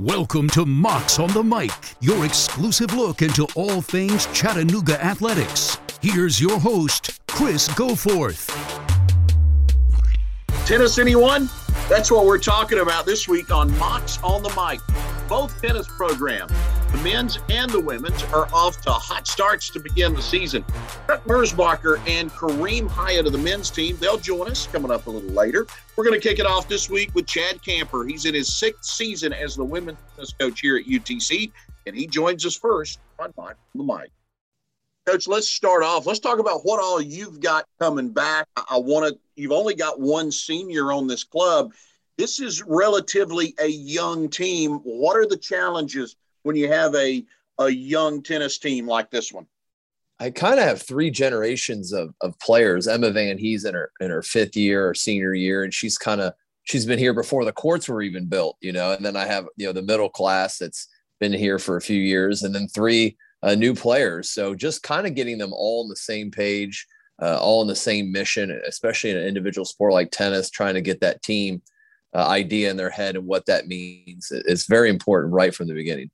Welcome to Mocs on the Mic, your exclusive look into all things Chattanooga athletics. Here's your host, Chris Goforth. Tennis, anyone? That's what we're talking about this week on Mocs on the Mic. Both tennis programs, the men's and the women's, are off to hot starts to begin the season. Chuck Merzbacher and Kerim Hyatt of the men's team, they'll join us coming up a little later. We're going to kick it off this week with Chad Camper. He's in his sixth season as the women's coach here at UTC, and he joins us first on Mocs the Mic. Coach, let's start off. Let's talk about what all you've got coming back. I want to, you've only got one senior on this club. This is relatively a young team. What are the challenges when you have a, a young tennis team like this one? I kind of have three generations of, of players. Emma Van Hee's in her in her fifth year or senior year, and she's kind of she's been here before the courts were even built, you know. And then I have you know the middle class that's been here for a few years, and then three uh, new players. So just kind of getting them all on the same page, uh, all in the same mission, especially in an individual sport like tennis, trying to get that team uh, idea in their head and what that means. It's very important right from the beginning.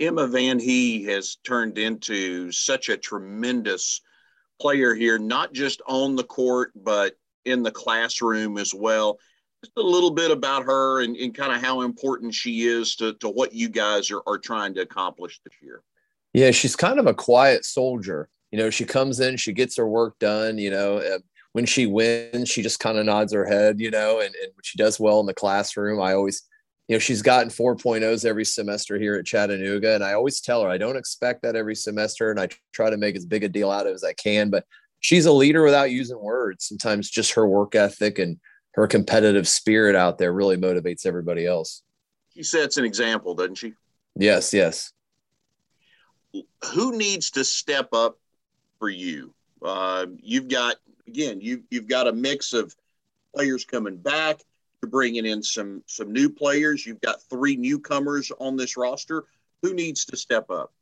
Emma Van Hee has turned into such a tremendous player here, not just on the court, but in the classroom as well. Just a little bit about her and, and kind of how important she is to, to what you guys are, are trying to accomplish this year. Yeah, she's kind of a quiet soldier. You know, she comes in, she gets her work done, you know, when she wins, she just kind of nods her head, you know, and, and when she does well in the classroom. I always, you know, she's gotten 4.0s every semester here at Chattanooga. And I always tell her, I don't expect that every semester. And I try to make as big a deal out of it as I can. But she's a leader without using words. Sometimes just her work ethic and her competitive spirit out there really motivates everybody else. She sets an example, doesn't she? Yes, yes. Who needs to step up for you? Uh, you've got again, you you've got a mix of players coming back. You're bringing in some some new players. You've got three newcomers on this roster. Who needs to step up?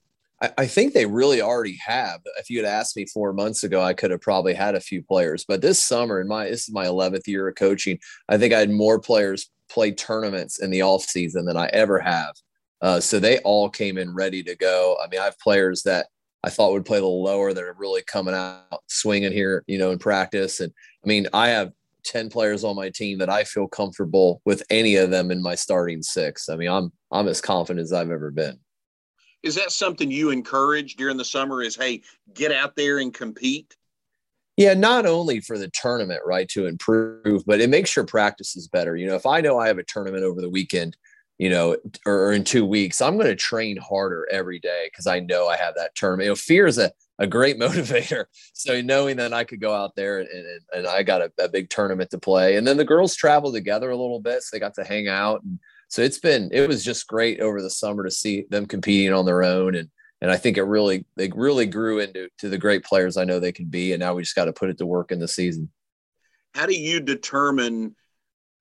I, think they really already have. If you had asked me four months ago, I could have probably had a few players. But this summer, in my this is my 11th year of coaching, I think I had more players play tournaments in the off season than I ever have. Uh, so they all came in ready to go. I mean, I have players that I thought would play a little lower that are really coming out swinging here, you know, in practice. And I mean, I have 10 players on my team that I feel comfortable with any of them in my starting six. I mean, I'm I'm as confident as I've ever been. Is that something you encourage during the summer is hey, get out there and compete? Yeah, not only for the tournament, right, to improve, but it makes your practices better. You know, if I know I have a tournament over the weekend, you know, or in two weeks, I'm going to train harder every day because I know I have that tournament. You know, fear is a, a great motivator. So knowing that I could go out there and, and, and I got a, a, big tournament to play, and then the girls traveled together a little bit, so they got to hang out, and so it's been it was just great over the summer to see them competing on their own, and and I think it really they really grew into to the great players I know they can be, and now we just got to put it to work in the season. How do you determine?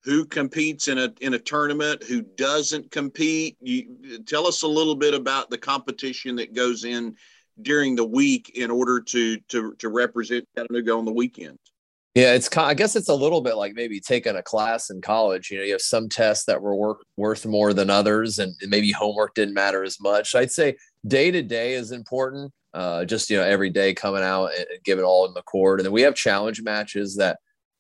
who competes in a in a tournament, who doesn't compete. You tell us a little bit about the competition that goes in during the week in order to to to represent Chattanooga on the weekend. Yeah, it's I guess it's a little bit like maybe taking a class in college. You know, you have some tests that were work, worth more than others, and maybe homework didn't matter as much. I'd say day to day is important. Uh, just you know, every day coming out and, giving all in the court, and then we have challenge matches that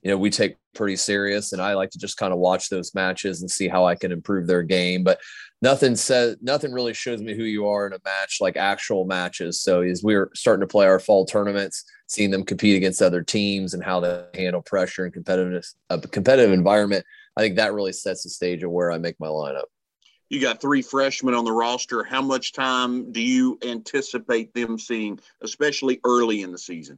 you know we take pretty serious and i like to just kind of watch those matches and see how i can improve their game but nothing says nothing really shows me who you are in a match like actual matches. So as we are starting to play our fall tournaments seeing them compete against other teams and how they handle pressure and competitiveness a competitive environment i think that really sets the stage of where i make my lineup. You got three freshmen on the roster. How much time do you anticipate them seeing especially early in the season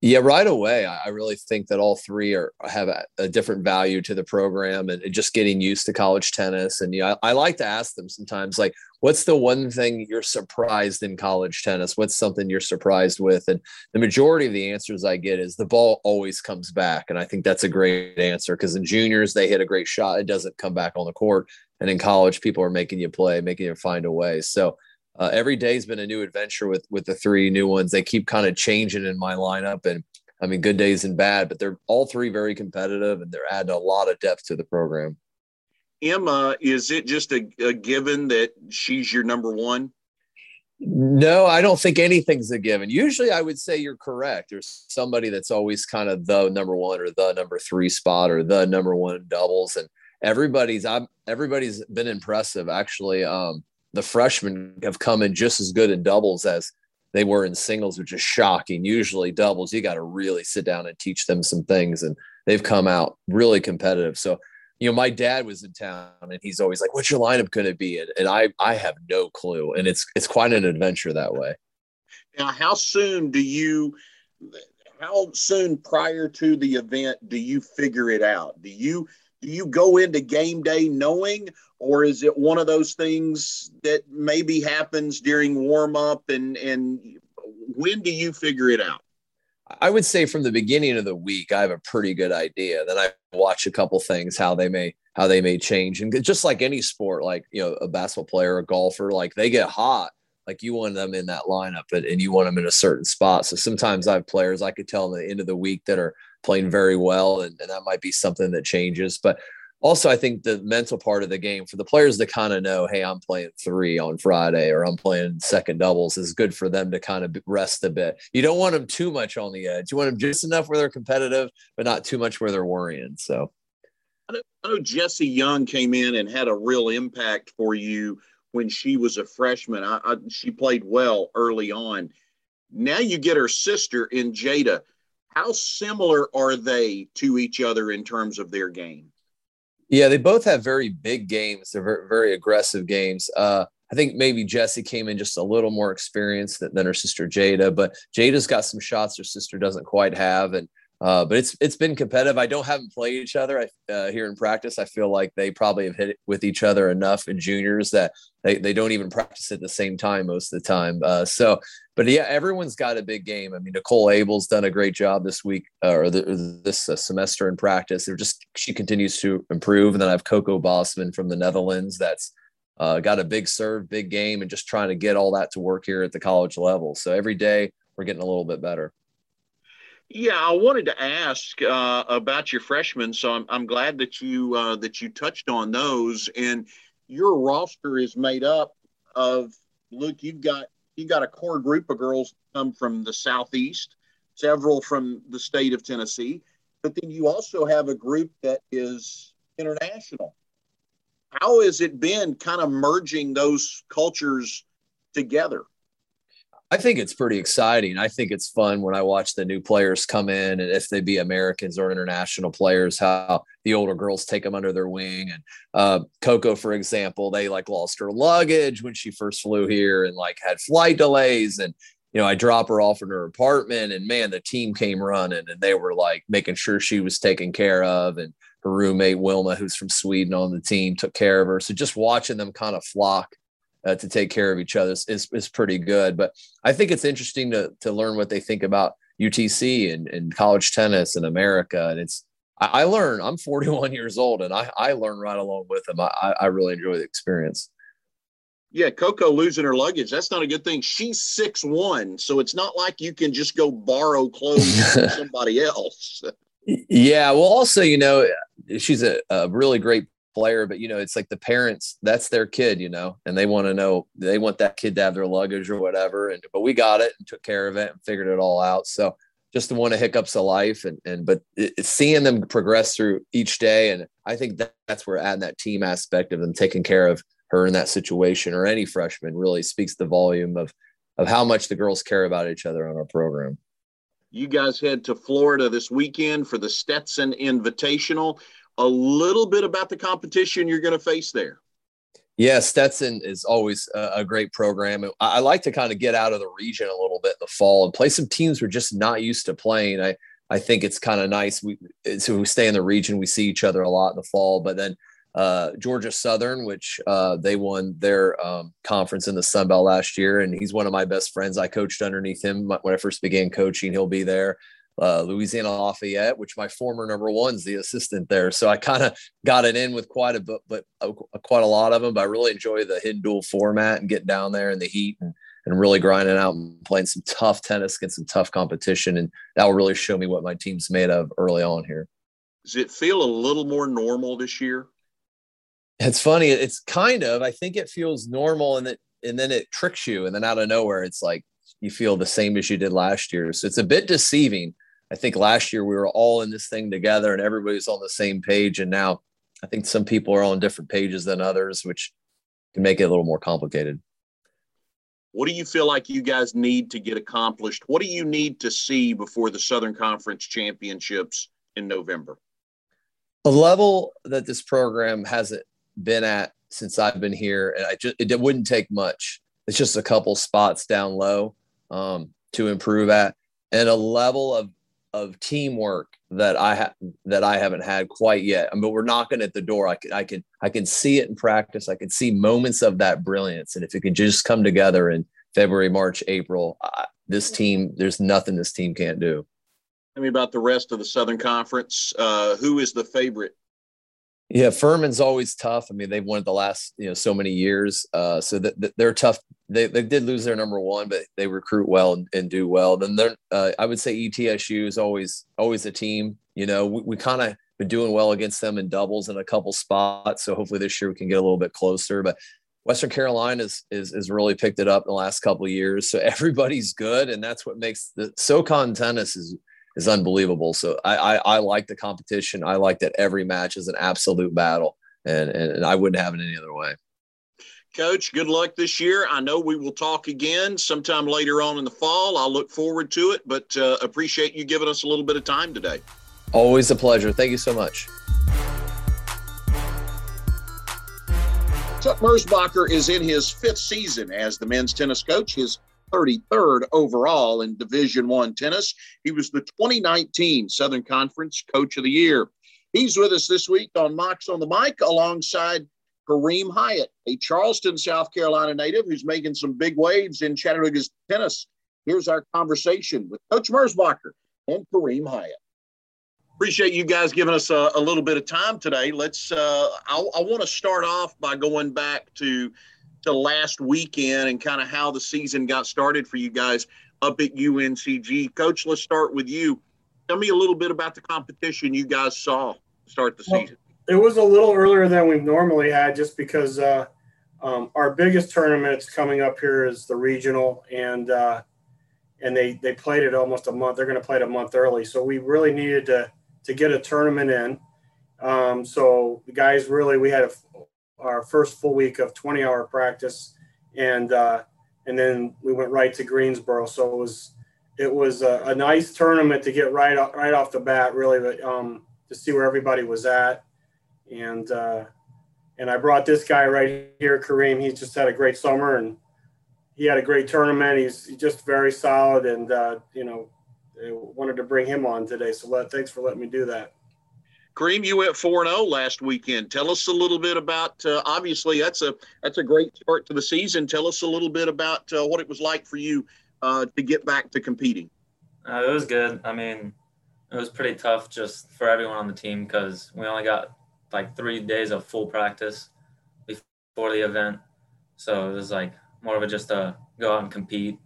yeah, right away. I really think that all three are have a, a different value to the program, and, and, just getting used to college tennis. And yeah, I, I, like to ask them sometimes, like, "What's the one thing you're surprised in college tennis? What's something you're surprised with?" And the majority of the answers I get is the ball always comes back, and I think that's a great answer because in juniors they hit a great shot, it doesn't come back on the court, and in college people are making you play, making you find a way. So uh, every day's been a new adventure with with the three new ones. They keep kind of changing in my lineup, and I mean, good days and bad, but they're all three very competitive, and they're adding a lot of depth to the program. Emma, is it just a, a given that she's your number one? No, I don't think anything's a given. Usually I would say you're correct. There's somebody that's always kind of the number one or the number three spot or the number one doubles. And everybody's I'm everybody's been impressive. Actually, um, the freshmen have come in just as good in doubles as they were in singles, which is shocking. Usually doubles, you got to really sit down and teach them some things. And they've come out really competitive. So you know, my dad was in town and he's always like, what's your lineup going to be? And, and I, I have no clue. And it's, it's quite an adventure that way. Now, how soon do you, how soon prior to the event do you figure it out? Do you, do you go into game day knowing, or is it one of those things that maybe happens during warm up and, and when do you figure it out? I would say from the beginning of the week, I have a pretty good idea. Then I watch a couple things how they may how they may change, and just like any sport, like you know, a basketball player, a golfer, like they get hot. Like you want them in that lineup, and, you want them in a certain spot. So sometimes I have players I could tell in the end of the week that are playing very well, and, and that might be something that changes. But also I think the mental part of the game for the players to kind of know, hey, I'm playing three on Friday or I'm playing second doubles is good for them to kind of rest a bit. You don't want them too much on the edge. You want them just enough where they're competitive, but not too much where they're worrying. So I know, I know Jessie Young came in and had a real impact for you when she was a freshman. I, I, she played well early on. Now you get her sister in Jada. How similar are they to each other in terms of their game? Yeah, they both have very big games. They're very, very aggressive games. Uh, I think maybe Jessie came in just a little more experienced than, than, her sister Jada, but Jada's got some shots her sister doesn't quite have, and uh, but it's it's been competitive. I don't have them played each other I, uh, here in practice. I feel like they probably have hit it with each other enough in juniors that they, they don't even practice at the same time most of the time. Uh, so, but yeah, everyone's got a big game. I mean, Nicole Abel's done a great job this week uh, or, the, or this uh, semester in practice. They're just she continues to improve, and then I have Coco Bosman from the Netherlands that's uh, got a big serve, big game, and just trying to get all that to work here at the college level. So every day we're getting a little bit better. Yeah, I wanted to ask uh, about your freshmen, so I'm, I'm glad that you uh, that you touched on those. And your roster is made up of Luke. You've got you got a core group of girls come from the southeast, several from the state of Tennessee, but then you also have a group that is international. How has it been, kind of merging those cultures together? I think it's pretty exciting. I think it's fun when I watch the new players come in, and if they be Americans or international players, how the older girls take them under their wing. And uh, Coco, for example, they like lost her luggage when she first flew here, and like had flight delays. And you know, I drop her off in her apartment, and man, the team came running, and they were like making sure she was taken care of. And her roommate Wilma, who's from Sweden on the team, took care of her. So just watching them kind of flock uh, to take care of each other is, is pretty good. But I think it's interesting to, to learn what they think about UTC and, and college tennis in America. And it's, I, I learn, I'm 41 years old and I, I learn right along with them. I, I really enjoy the experience. Yeah, Coco losing her luggage. That's not a good thing. She's six one, so it's not like you can just go borrow clothes from somebody else. Yeah, well, also, you know, she's a, a really great player, but you know, it's like the parents, that's their kid, you know, and they want to know, they want that kid to have their luggage or whatever. And, but we got it and took care of it and figured it all out. So just the one of hiccups of life. And, and, but it, seeing them progress through each day. And I think that, that's where adding that team aspect of them taking care of her in that situation or any freshman really speaks the volume of, of how much the girls care about each other on our program. You guys head to Florida this weekend for the Stetson Invitational a little bit about the competition you're going to face there. Yeah, Stetson is always a, great program. I, I, like to kind of get out of the region a little bit in the fall and play some teams we're just not used to playing. I I think it's kind of nice. We so we stay in the region, we see each other a lot in the fall, but then uh, Georgia Southern, which uh, they won their um, conference in the Sun Belt last year, and he's one of my best friends. I coached underneath him when I first began coaching. He'll be there uh, Louisiana Lafayette, which my former number one's the assistant there. So I kind of got it in with quite a bit, but uh, quite a lot of them. But I really enjoy the hidden dual format and getting down there in the heat and, and really grinding out and playing some tough tennis against some tough competition. And that will really show me what my team's made of early on here. Does it feel a little more normal this year? It's funny. It's kind of. I think it feels normal, and it and then it tricks you, and then out of nowhere, it's like you feel the same as you did last year. So it's a bit deceiving. I think last year we were all in this thing together, and everybody's on the same page, and now I think some people are on different pages than others, which can make it a little more complicated. What do you feel like you guys need to get accomplished? What do you need to see before the Southern Conference Championships in November? A level that this program hasn't been at since I've been here, and I just it wouldn't take much. It's just a couple spots down low um, to improve at, and a level of of teamwork that I have that I haven't had quite yet. I mean, we're knocking at the door. I can I can I can see it in practice. I can see moments of that brilliance, and if it could just come together in February, March, April, uh, this team, there's nothing this team can't do. Tell me about the rest of the Southern Conference. Uh, who is the favorite yeah, Furman's always tough. I mean, they've won it the last you know so many years, uh, so that, they're tough. They, they did lose their number one, but they recruit well and, and do well. Then they're uh, I would say ETSU is always always a team. You know, we, we kind of been doing well against them in doubles in a couple spots, so hopefully this year we can get a little bit closer. But Western Carolina is is, is really picked it up in the last couple years, so everybody's good, and that's what makes the SoCon tennis is is unbelievable. So I, I, I like the competition. I like that every match is an absolute battle, and, and, and I wouldn't have it any other way. Coach, good luck this year. I know we will talk again sometime later on in the fall. I'll look forward to it, but uh, appreciate you giving us a little bit of time today. Always a pleasure. Thank you so much. Chuck Merzbacher is in his fifth season as the men's tennis coach. His 33rd overall in Division One tennis. He was the 2019 Southern Conference Coach of the Year. He's with us this week on Mocs on the Mic alongside Kerim Hyatt, a Charleston, South Carolina native who's making some big waves in Chattanooga's tennis. Here's our conversation with Coach Merzbacher and Kerim Hyatt. Appreciate you guys giving us a, a little bit of time today. Let's. Uh, I, I want to start off by going back to to last weekend and kind of how the season got started for you guys up at UNCG. Coach, let's start with you. Tell me a little bit about the competition you guys saw start the well, season. It was a little earlier than we've normally had just because uh, um, our biggest tournament coming up here is the regional and uh, and they, they played it almost a month. They're going to play it a month early. So we really needed to, to get a tournament in. Um, so the guys really, we had a, our first full week of 20 hour practice and uh, and then we went right to Greensboro. So it was it was a, a nice tournament to get right off, right off the bat, really, but um, to see where everybody was at. And uh, and I brought this guy right here, Kerim. He's just had a great summer and he had a great tournament. He's just very solid, and uh, you know, wanted to bring him on today. So let, thanks for letting me do that. Kerim, you went four and zero oh last weekend. Tell us a little bit about. Uh, obviously, that's a that's a great start to the season. Tell us a little bit about uh, what it was like for you uh, to get back to competing. Uh, it was good. I mean, it was pretty tough just for everyone on the team because we only got like three days of full practice before the event, so it was like more of a just a go out and compete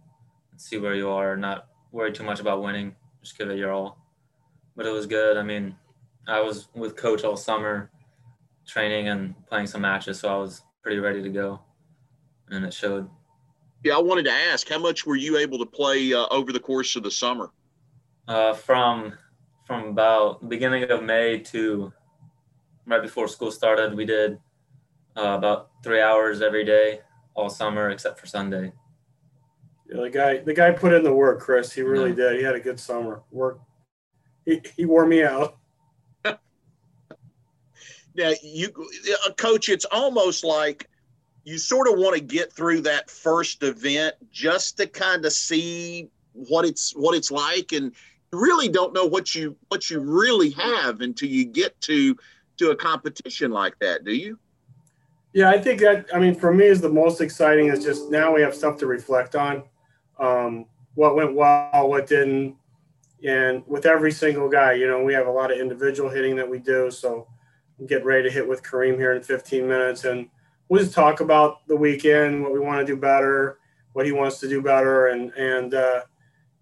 and see where you are, not worry too much about winning, just give it your all. But it was good. I mean I was with coach all summer, training and playing some matches, so I was pretty ready to go, and it showed. Yeah, I wanted to ask, how much were you able to play uh, over the course of the summer? Uh, from from about beginning of May to right before school started, we did uh, about three hours every day all summer except for Sunday. Yeah, the guy the guy put in the work, Chris. He really yeah. did. He had a good summer. Work. He, he wore me out yeah, you, uh, coach, it's almost like you sort of want to get through that first event just to kind of see what it's what it's like, and really don't know what you what you really have until you get to to a competition like that. Do you? Yeah, I think that I mean for me is the most exciting is just now we have stuff to reflect on. Um, what went well, what didn't, and with every single guy, you know, we have a lot of individual hitting that we do. So get ready to hit with Kerim here in 15 minutes, and we'll just talk about the weekend, what we want to do better, what he wants to do better, and and uh,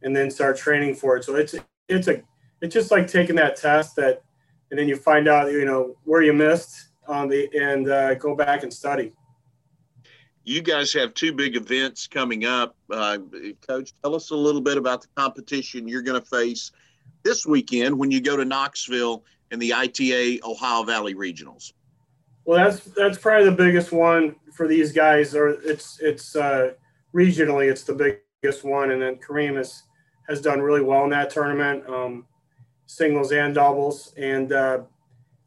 and then start training for it. So it's it's a it's just like taking that test that, and then you find out you know where you missed on the and uh, go back and study. You guys have two big events coming up. Uh, Coach, tell us a little bit about the competition you're going to face this weekend when you go to Knoxville in the ITA Ohio Valley Regionals. Well, that's that's probably the biggest one for these guys. Or it's it's uh, regionally, it's the biggest one, and then Kerim has has done really well in that tournament, um, singles and doubles, and uh,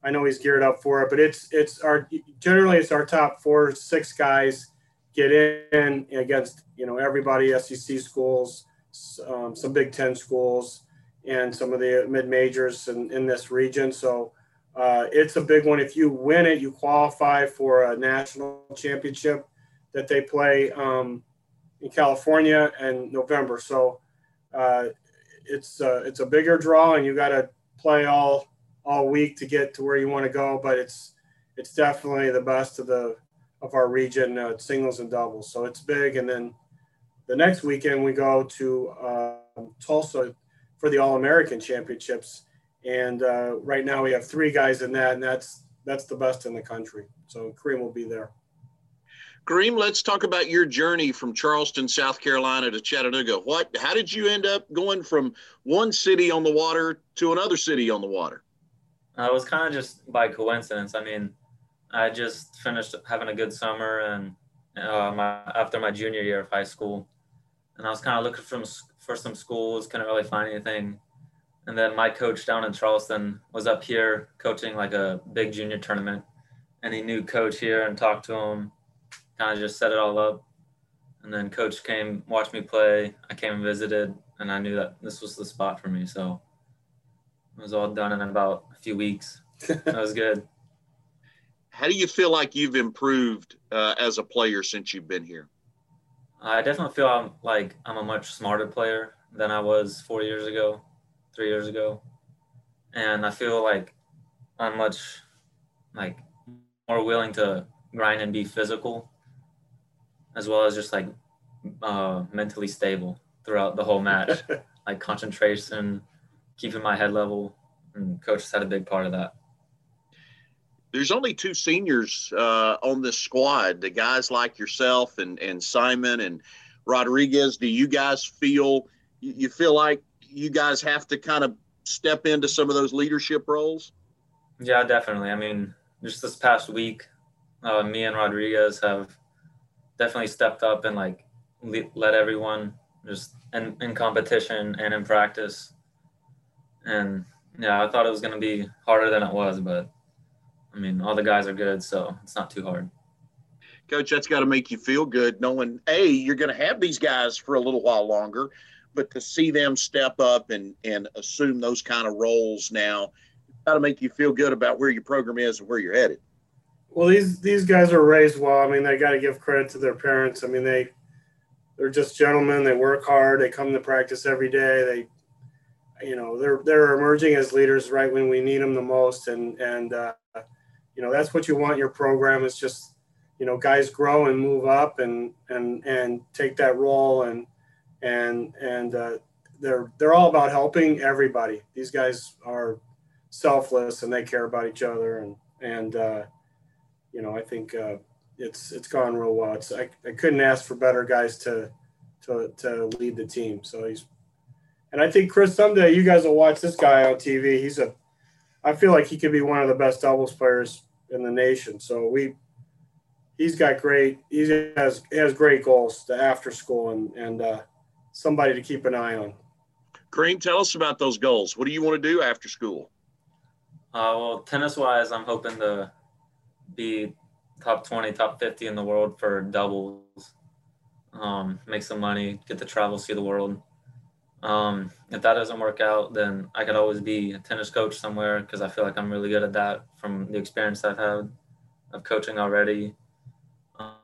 I know he's geared up for it. But it's it's our generally it's our top four six guys get in against you know everybody SEC schools, um, some Big Ten schools, and some of the mid majors in, in this region. So uh, it's a big one. If you win it, you qualify for a national championship that they play um, in California in November. So uh, it's uh, it's a bigger draw, and you got to play all all week to get to where you want to go. But it's it's definitely the best of the of our region, uh, singles and doubles. So it's big. And then the next weekend we go to uh, Tulsa for the All American Championships and uh, right now we have three guys in that, and that's that's the best in the country. So Kerim will be there. Kerim, let's talk about your journey from Charleston, South Carolina to Chattanooga. What? How did you end up going from one city on the water to another city on the water? Uh, it was kind of just by coincidence. I mean, I just finished having a good summer and uh, my, after my junior year of high school, and I was kind of looking for, for some schools, couldn't really find anything and then my coach down in Charleston was up here coaching like a big junior tournament. And he knew coach here and talked to him, kind of just set it all up. And then coach came, watched me play. I came and visited, and I knew that this was the spot for me. So it was all done in about a few weeks. that was good. How do you feel like you've improved uh, as a player since you've been here? I definitely feel I'm like I'm a much smarter player than I was four years ago three years ago, and I feel like I'm much like more willing to grind and be physical, as well as just like uh, mentally stable throughout the whole match, like concentration, keeping my head level, and coach had a big part of that. There's only two seniors uh, on this squad. The guys like yourself and and Simon and Rodriguez. Do you guys feel you feel like you guys have to kind of step into some of those leadership roles? Yeah, definitely. I mean, just this past week, uh, me and Rodriguez have definitely stepped up and like let everyone just in, in competition and in practice. And yeah, I thought it was going to be harder than it was, but I mean, all the guys are good, so it's not too hard. Coach, that's got to make you feel good knowing, A, you're going to have these guys for a little while longer but to see them step up and and assume those kind of roles now, it's got to make you feel good about where your program is and where you're headed. Well, these these guys are raised well. I mean, they got to give credit to their parents. I mean, they they're just gentlemen. They work hard. They come to practice every day. They, you know, they're they're emerging as leaders right when we need them the most. And and uh, you know, that's what you want your program is just you know guys grow and move up and and and take that role and and and uh, they're they're all about helping everybody. These guys are selfless and they care about each other and and uh, you know I think uh, it's it's gone real well. It's I, I couldn't ask for better guys to to to lead the team. So he's and I think Chris someday you guys will watch this guy on TV. He's a I feel like he could be one of the best doubles players in the nation. So we he's got great he has he has great goals to after school and and uh, somebody to keep an eye on. Kerim, tell us about those goals. What do you want to do after school? Uh, well, tennis wise, I'm hoping to be top 20, top 50 in the world for doubles, um, make some money, get to travel, see the world. Um, if that doesn't work out, then I could always be a tennis coach somewhere because I feel like I'm really good at that from the experience I've had of coaching already.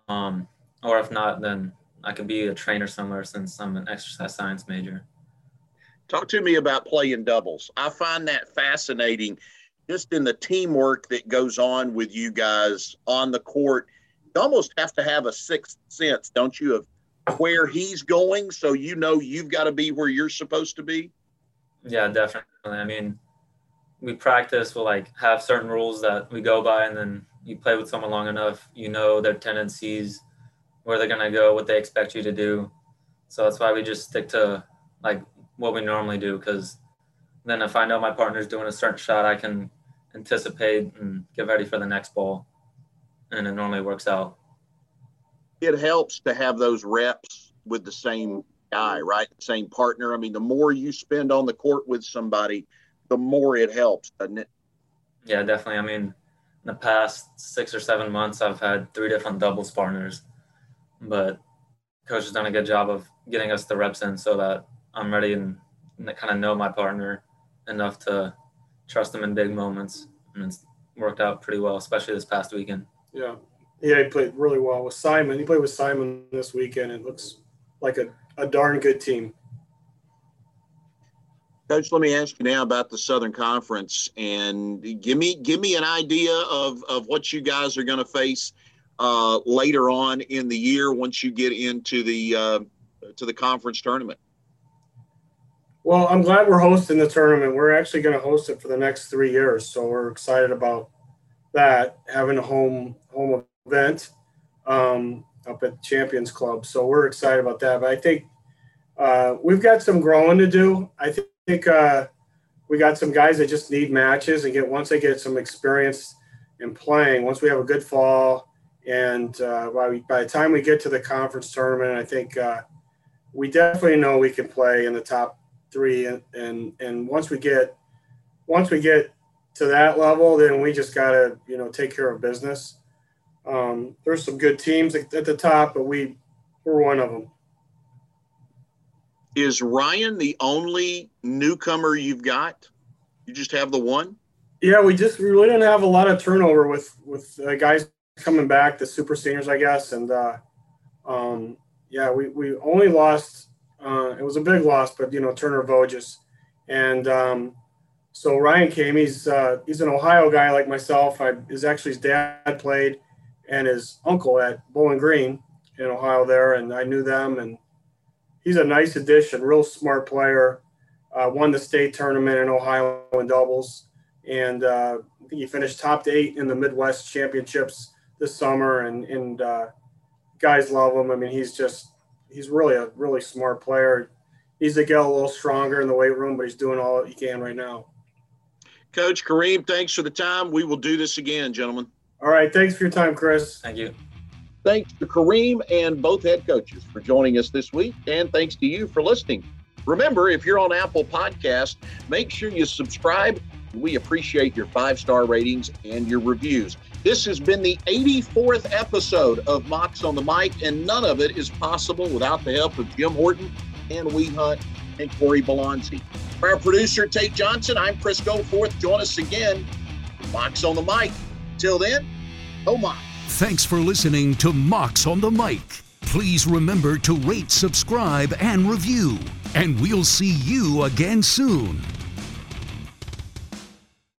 Um, or if not, then I could be a trainer somewhere since I'm an exercise science major. Talk to me about playing doubles. I find that fascinating just in the teamwork that goes on with you guys on the court. You almost have to have a sixth sense, don't you, of where he's going so you know you've got to be where you're supposed to be? Yeah, definitely. I mean, we practice, we'll like have certain rules that we go by, and then you play with someone long enough, you know their tendencies, where they're gonna go, what they expect you to do. So that's why we just stick to like what we normally do. Because then if I know my partner's doing a certain shot, I can anticipate and get ready for the next ball, and it normally works out. It helps to have those reps with the same guy, mm-hmm. right? Same partner. I mean, the more you spend on the court with somebody, the more it helps, doesn't it? Yeah, definitely. I mean, in the past six or seven months, I've had three different doubles partners, but coach has done a good job of getting us the reps in so that I'm ready and, and kind of know my partner enough to trust them in big moments. And it's worked out pretty well, especially this past weekend. Yeah. Yeah, he played really well with Simon. He played with Simon this weekend. It looks like a, a darn good team. Coach, let me ask you now about the Southern Conference and give me give me an idea of, of what you guys are going to face uh, later on in the year once you get into the uh, to the conference tournament. Well, I'm glad we're hosting the tournament. We're actually going to host it for the next three years, so we're excited about that having a home home event um, up at Champions Club. So we're excited about that. But I think uh, we've got some growing to do. I think uh, we got some guys that just need matches and get once they get some experience in playing. Once we have a good fall, and uh, by by the time we get to the conference tournament, I think uh, we definitely know we can play in the top three. And and and once we get once we get to that level, then we just gotta you know take care of business. Um, there's some good teams at, at the top, but we we're one of them. Is Ryan the only newcomer you've got? You just have the one? Yeah, we just we really didn't have a lot of turnover with with uh, guys coming back, the super seniors, I guess, and uh, um, yeah, we we only lost. Uh, it was a big loss, but you know Turner Voges, and um, so Ryan came. He's uh, he's an Ohio guy like myself. I, his actually his dad played, and his uncle at Bowling Green in Ohio there, and I knew them and he's a nice addition, real smart player. Uh, won the state tournament in Ohio in doubles, and uh, I think he finished top eight in the Midwest Championships this summer. And and uh, guys love him. I mean, he's just he's really a really smart player. Needs to get a little stronger in the weight room, but he's doing all he can right now. Coach Kerim, thanks for the time. We will do this again, gentlemen. All right, thanks for your time, Chris. Thank you. Thanks to Kerim and both head coaches for joining us this week, and thanks to you for listening. Remember, if you're on Apple Podcast, make sure you subscribe. We appreciate your five star ratings and your reviews. This has been the 84th episode of Mocs on the Mic, and none of it is possible without the help of Jim Horton and We Hunt and Corey Belonzi. For our producer, Tate Johnson, I'm Chris Goforth. Join us again, Mocs on the Mic. Till then, oh my. Thanks for listening to Mocs on the Mic. Please remember to rate, subscribe, and review. And we'll see you again soon.